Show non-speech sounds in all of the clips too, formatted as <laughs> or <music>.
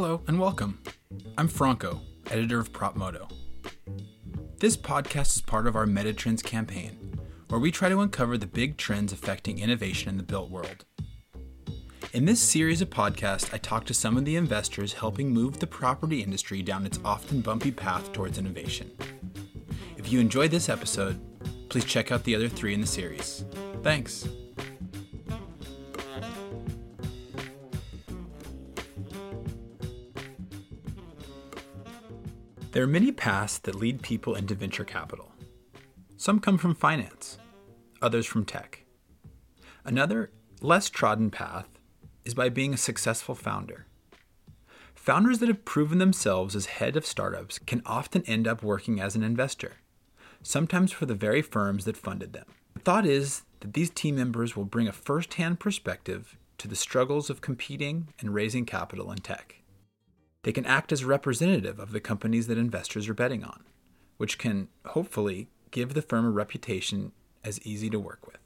Hello and welcome. I'm Franco, editor of Propmodo. This podcast is part of our Metatrends campaign, where we try to uncover the big trends affecting innovation in the built world. In this series of podcasts, I talk to some of the investors helping move the property industry down its often bumpy path towards innovation. If you enjoyed this episode, please check out the other three in the series. Thanks. There are many paths that lead people into venture capital. Some come from finance, others from tech. Another, less trodden path is by being a successful founder. Founders that have proven themselves as head of startups can often end up working as an investor, sometimes for the very firms that funded them. The thought is that these team members will bring a first hand perspective to the struggles of competing and raising capital in tech. They can act as representative of the companies that investors are betting on, which can hopefully give the firm a reputation as easy to work with.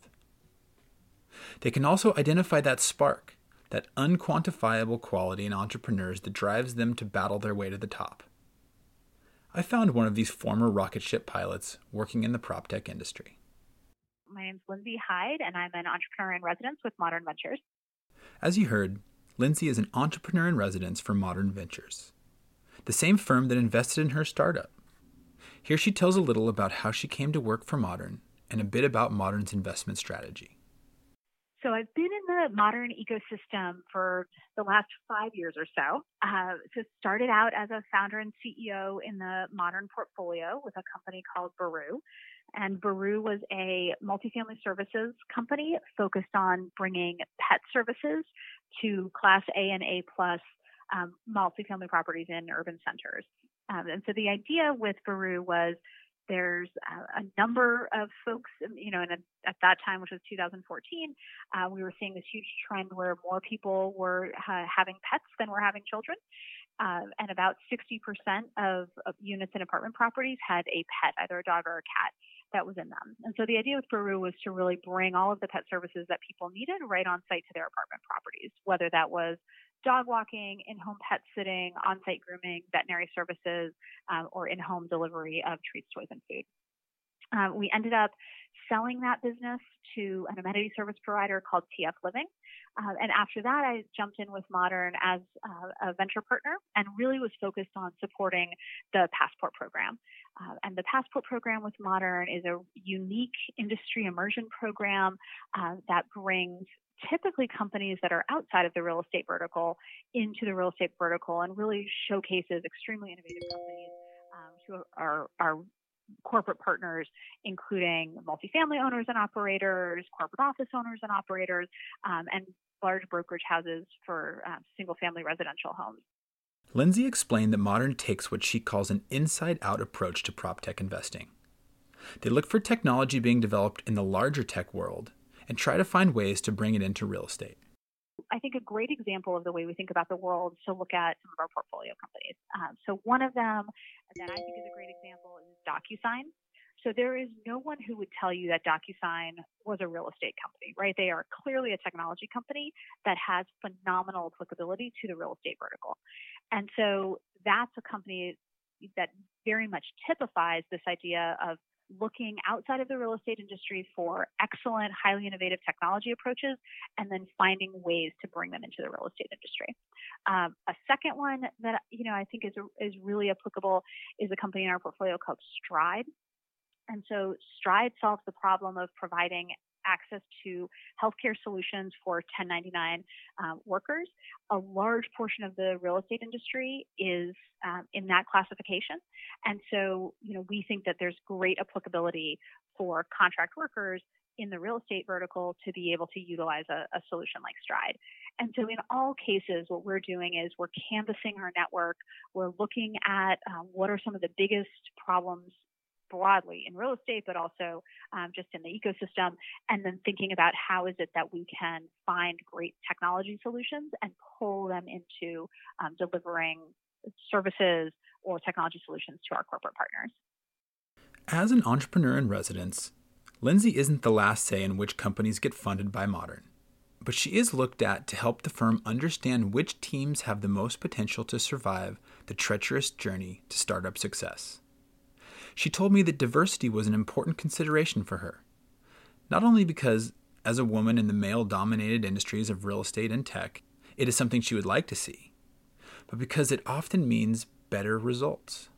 They can also identify that spark, that unquantifiable quality in entrepreneurs that drives them to battle their way to the top. I found one of these former rocket ship pilots working in the prop tech industry. My name is Lindsay Hyde, and I'm an entrepreneur in residence with Modern Ventures. As you heard, Lindsay is an entrepreneur in residence for Modern Ventures, the same firm that invested in her startup. Here she tells a little about how she came to work for Modern and a bit about Modern's investment strategy. So I've been in the modern ecosystem for the last five years or so. Uh, so started out as a founder and CEO in the modern portfolio with a company called Baroo. And Baroo was a multifamily services company focused on bringing pet services to Class A and A plus um, multifamily properties in urban centers. Um, and so the idea with Baroo was there's a, a number of folks, you know, and at that time, which was 2014, uh, we were seeing this huge trend where more people were having pets than were having children. Uh, and about 60% of, of units in apartment properties had a pet, either a dog or a cat that was in them. And so the idea with Baroo was to really bring all of the pet services that people needed right on site to their apartment properties, whether that was dog walking, in home pet sitting, on site grooming, veterinary services, um, or in home delivery of treats, toys, and food. Uh, we ended up selling that business to an amenity service provider called TF Living. Uh, and after that, I jumped in with Modern as uh, a venture partner and really was focused on supporting the Passport program. Uh, and the Passport program with Modern is a unique industry immersion program uh, that brings typically companies that are outside of the real estate vertical into the real estate vertical and really showcases extremely innovative companies um, who are, are corporate partners, including multifamily owners and operators, corporate office owners and operators, um, and large brokerage houses for uh, single family residential homes. Lindsay explained that Modern takes what she calls an inside out approach to prop tech investing. They look for technology being developed in the larger tech world and try to find ways to bring it into real estate. I think a great example of the way we think about the world is to look at some of our portfolio companies. Um, so one of them that I think is a great example is DocuSign. So there is no one who would tell you that DocuSign was a real estate company, right? They are clearly a technology company that has phenomenal applicability to the real estate vertical. And so that's a company that very much typifies this idea of looking outside of the real estate industry for excellent, highly innovative technology approaches, and then finding ways to bring them into the real estate industry. Um, a second one that you know I think is is really applicable is a company in our portfolio called Stride. And so Stride solves the problem of providing access to healthcare solutions for 1099 uh, workers. A large portion of the real estate industry is um, in that classification. And so, you know, we think that there's great applicability for contract workers in the real estate vertical to be able to utilize a, a, solution like Stride. And so, in all cases, what we're doing is we're canvassing our network. We're looking at um, what are some of the biggest problems broadly in real estate, but also um, just in the ecosystem, and then thinking about how is it that we can find great technology solutions and pull them into um, delivering services or technology solutions to our corporate partners. As an entrepreneur in residence, Lindsay isn't the last say in which companies get funded by Modern, but she is looked at to help the firm understand which teams have the most potential to survive the treacherous journey to startup success. She told me that diversity was an important consideration for her, not only because, as a woman in the male dominated industries of real estate and tech, it is something she would like to see, but because it often means better results.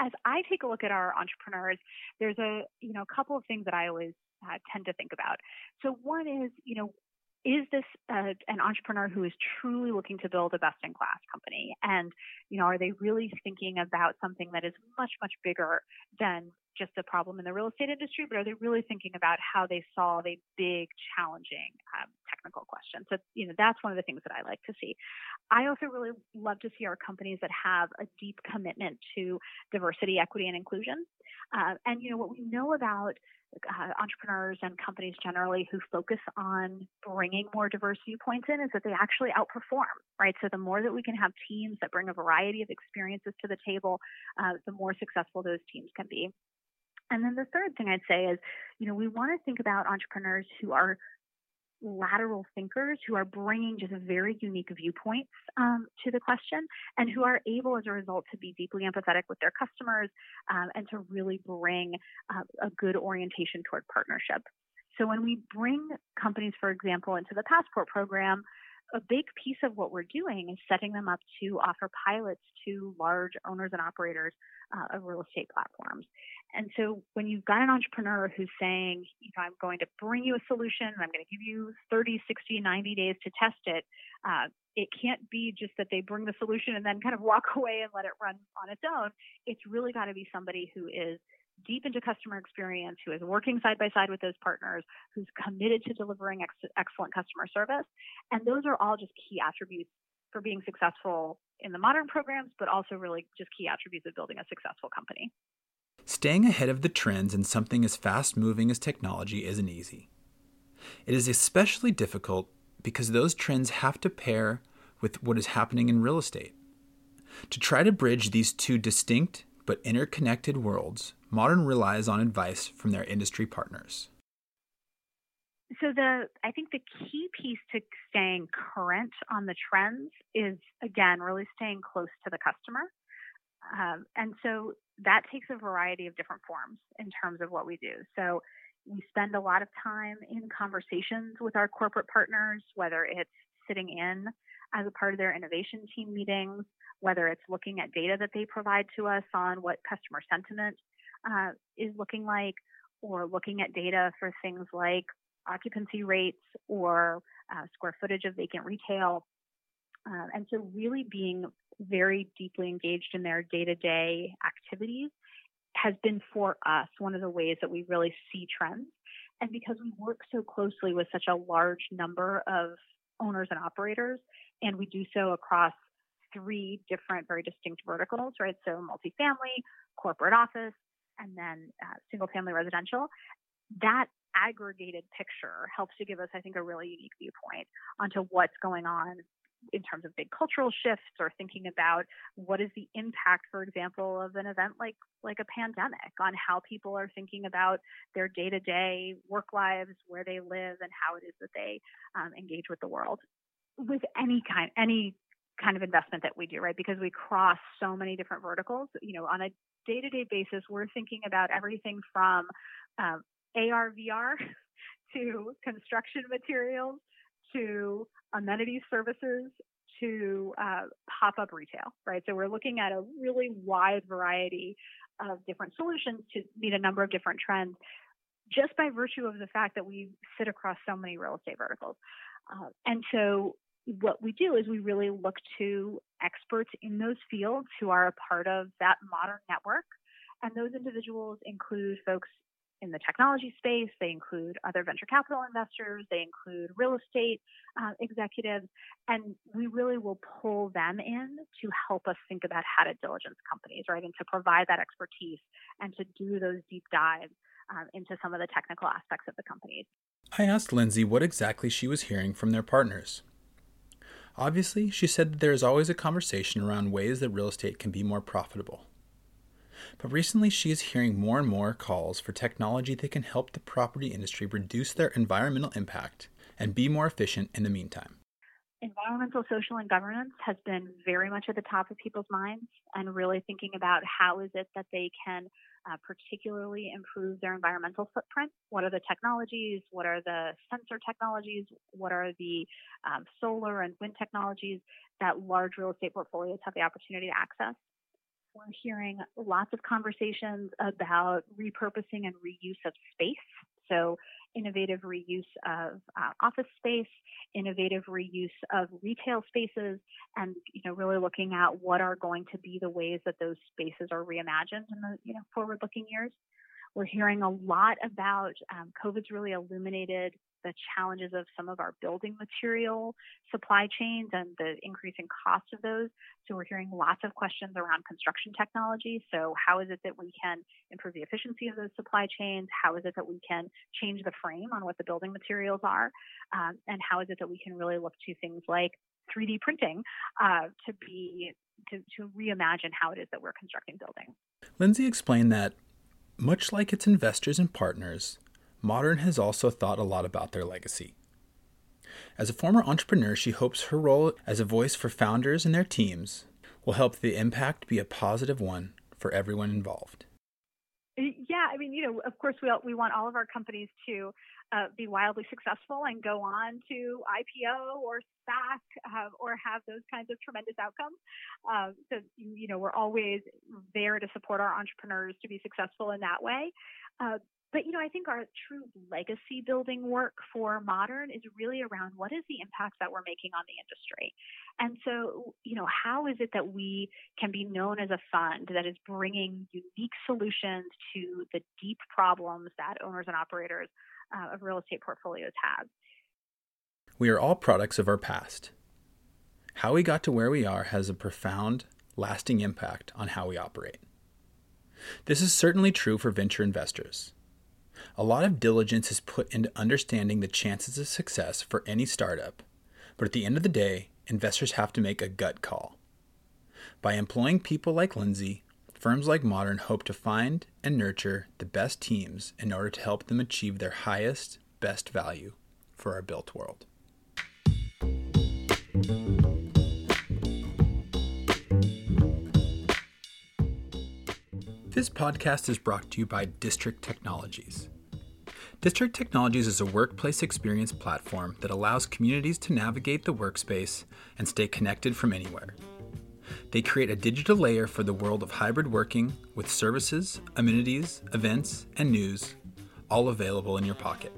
As I take a look at our entrepreneurs, there's a you know couple of things that I always uh, tend to think about. So one is you know is this uh, an entrepreneur who is truly looking to build a best in class company? And you know are they really thinking about something that is much much bigger than just a problem in the real estate industry but are they really thinking about how they solve a big challenging um, technical question so you know that's one of the things that i like to see i also really love to see our companies that have a deep commitment to diversity equity and inclusion uh, and you know what we know about uh, entrepreneurs and companies generally who focus on bringing more diverse viewpoints in is that they actually outperform, right? So the more that we can have teams that bring a variety of experiences to the table, uh, the more successful those teams can be. And then the third thing I'd say is, you know, we want to think about entrepreneurs who are lateral thinkers who are bringing just very unique viewpoints um, to the question and who are able as a result to be deeply empathetic with their customers um, and to really bring uh, a good orientation toward partnership. So when we bring companies, for example, into the Passport program, a big piece of what we're doing is setting them up to offer pilots to large owners and operators uh, of real estate platforms. And so when you've got an entrepreneur who's saying, you know, I'm going to bring you a solution and I'm going to give you 30, 60, 90 days to test it, uh, it can't be just that they bring the solution and then kind of <laughs> walk away and let it run on its own. It's really got to be somebody who is deep into customer experience, who is working side by side with those partners, who's committed to delivering ex- excellent customer service. And those are all just key attributes for being successful in the modern programs, but also really just key attributes of building a successful company. Staying ahead of the trends in something as fast moving as technology isn't easy. It is especially difficult because those trends have to pair with what is happening in real estate. To try to bridge these two distinct but interconnected worlds, Modern relies on advice from their industry partners. So the I think the key piece to staying current on the trends is again really staying close to the customer. Um, and so that takes a variety of different forms in terms of what we do. So we spend a lot of time in conversations with our corporate partners, whether it's sitting in as a part of their innovation team meetings, whether it's looking at data that they provide to us on what customer sentiment uh, is looking like, or looking at data for things like occupancy rates or uh, square footage of vacant retail. Uh, and so, really being very deeply engaged in their day to day activities has been for us one of the ways that we really see trends. And because we work so closely with such a large number of owners and operators, and we do so across three different, very distinct verticals, right? So, multifamily, corporate office, and then uh, single family residential, that aggregated picture helps to give us, I think, a really unique viewpoint onto what's going on in terms of big cultural shifts or thinking about what is the impact, for example, of an event like like a pandemic on how people are thinking about their day-to-day work lives, where they live, and how it is that they um, engage with the world. With any kind, any kind of investment that we do, right? Because we cross so many different verticals. You know, on a day to day basis, we're thinking about everything from um, AR, VR <laughs> to construction materials to amenity services to uh, pop up retail, right? So we're looking at a really wide variety of different solutions to meet a number of different trends just by virtue of the fact that we sit across so many real estate verticals. Uh, and so what we do is we really look to experts in those fields who are a part of that modern network. And those individuals include folks in the technology space, they include other venture capital investors, they include real estate uh, executives, and we really will pull them in to help us think about how to diligence companies, right? And to provide that expertise and to do those deep dives um, into some of the technical aspects of the companies. I asked Lindsay what exactly she was hearing from their partners. Obviously, she said that there is always a conversation around ways that real estate can be more profitable. But recently, she is hearing more and more calls for technology that can help the property industry reduce their environmental impact and be more efficient in the meantime. Environmental, social, and governance has been very much at the top of people's minds, and really thinking about how is it that they can uh, particularly improve their environmental footprint. What are the technologies? What are the sensor technologies? What are the um, solar and wind technologies that large real estate portfolios have the opportunity to access? We're hearing lots of conversations about repurposing and reuse of space. So, innovative reuse of uh, office space, innovative reuse of retail spaces, and you know, really looking at what are going to be the ways that those spaces are reimagined in the you know forward-looking years. We're hearing a lot about um, COVID's really illuminated the challenges of some of our building material supply chains and the increasing cost of those. So we're hearing lots of questions around construction technology. So how is it that we can improve the efficiency of those supply chains? How is it that we can change the frame on what the building materials are? Um, and how is it that we can really look to things like 3D printing uh, to be to, to reimagine how it is that we're constructing buildings. Lindsay explained that much like its investors and partners, Modern has also thought a lot about their legacy. As a former entrepreneur, she hopes her role as a voice for founders and their teams will help the impact be a positive one for everyone involved. Yeah, I mean, you know, of course, we all, we want all of our companies to uh, be wildly successful and go on to IPO or SPAC uh, or have those kinds of tremendous outcomes. Uh, so, you know, we're always there to support our entrepreneurs to be successful in that way. But you know, I think our true legacy building work for modern is really around what is the impact that we're making on the industry. And so, you know, how is it that we can be known as a fund that is bringing unique solutions to the deep problems that owners and operators uh, of real estate portfolios have? We are all products of our past. How we got to where we are has a profound, lasting impact on how we operate. This is certainly true for venture investors. A lot of diligence is put into understanding the chances of success for any startup, but at the end of the day, investors have to make a gut call. By employing people like Lindsay, firms like Modern hope to find and nurture the best teams in order to help them achieve their highest, best value for our built world. This podcast is brought to you by District Technologies. District Technologies is a workplace experience platform that allows communities to navigate the workspace and stay connected from anywhere. They create a digital layer for the world of hybrid working with services, amenities, events, and news, all available in your pocket.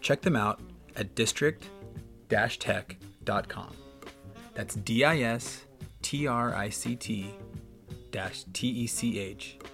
Check them out at district tech.com. That's D I S T R I C T tech.com.